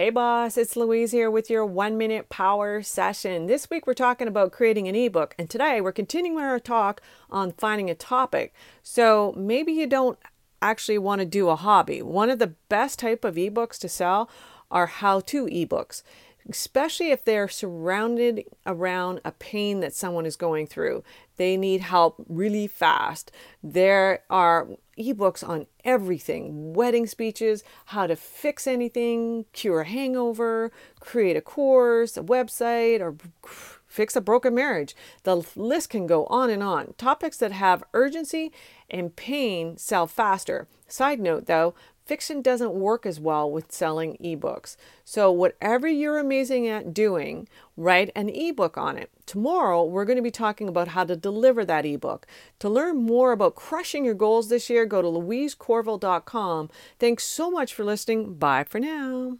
Hey boss, it's Louise here with your one minute power session. This week we're talking about creating an ebook, and today we're continuing our talk on finding a topic. So maybe you don't actually want to do a hobby. One of the best type of ebooks to sell are how-to ebooks especially if they're surrounded around a pain that someone is going through. They need help really fast. There are ebooks on everything wedding speeches, how to fix anything, cure a hangover, create a course, a website, or fix a broken marriage. The list can go on and on. Topics that have urgency and pain sell faster. Side note though, fiction doesn't work as well with selling ebooks. So, whatever you're amazing at doing, write an ebook on it. Tomorrow, we're going to be talking about how to deliver that ebook. To learn more about crushing your goals this year, go to louisecorville.com. Thanks so much for listening. Bye for now.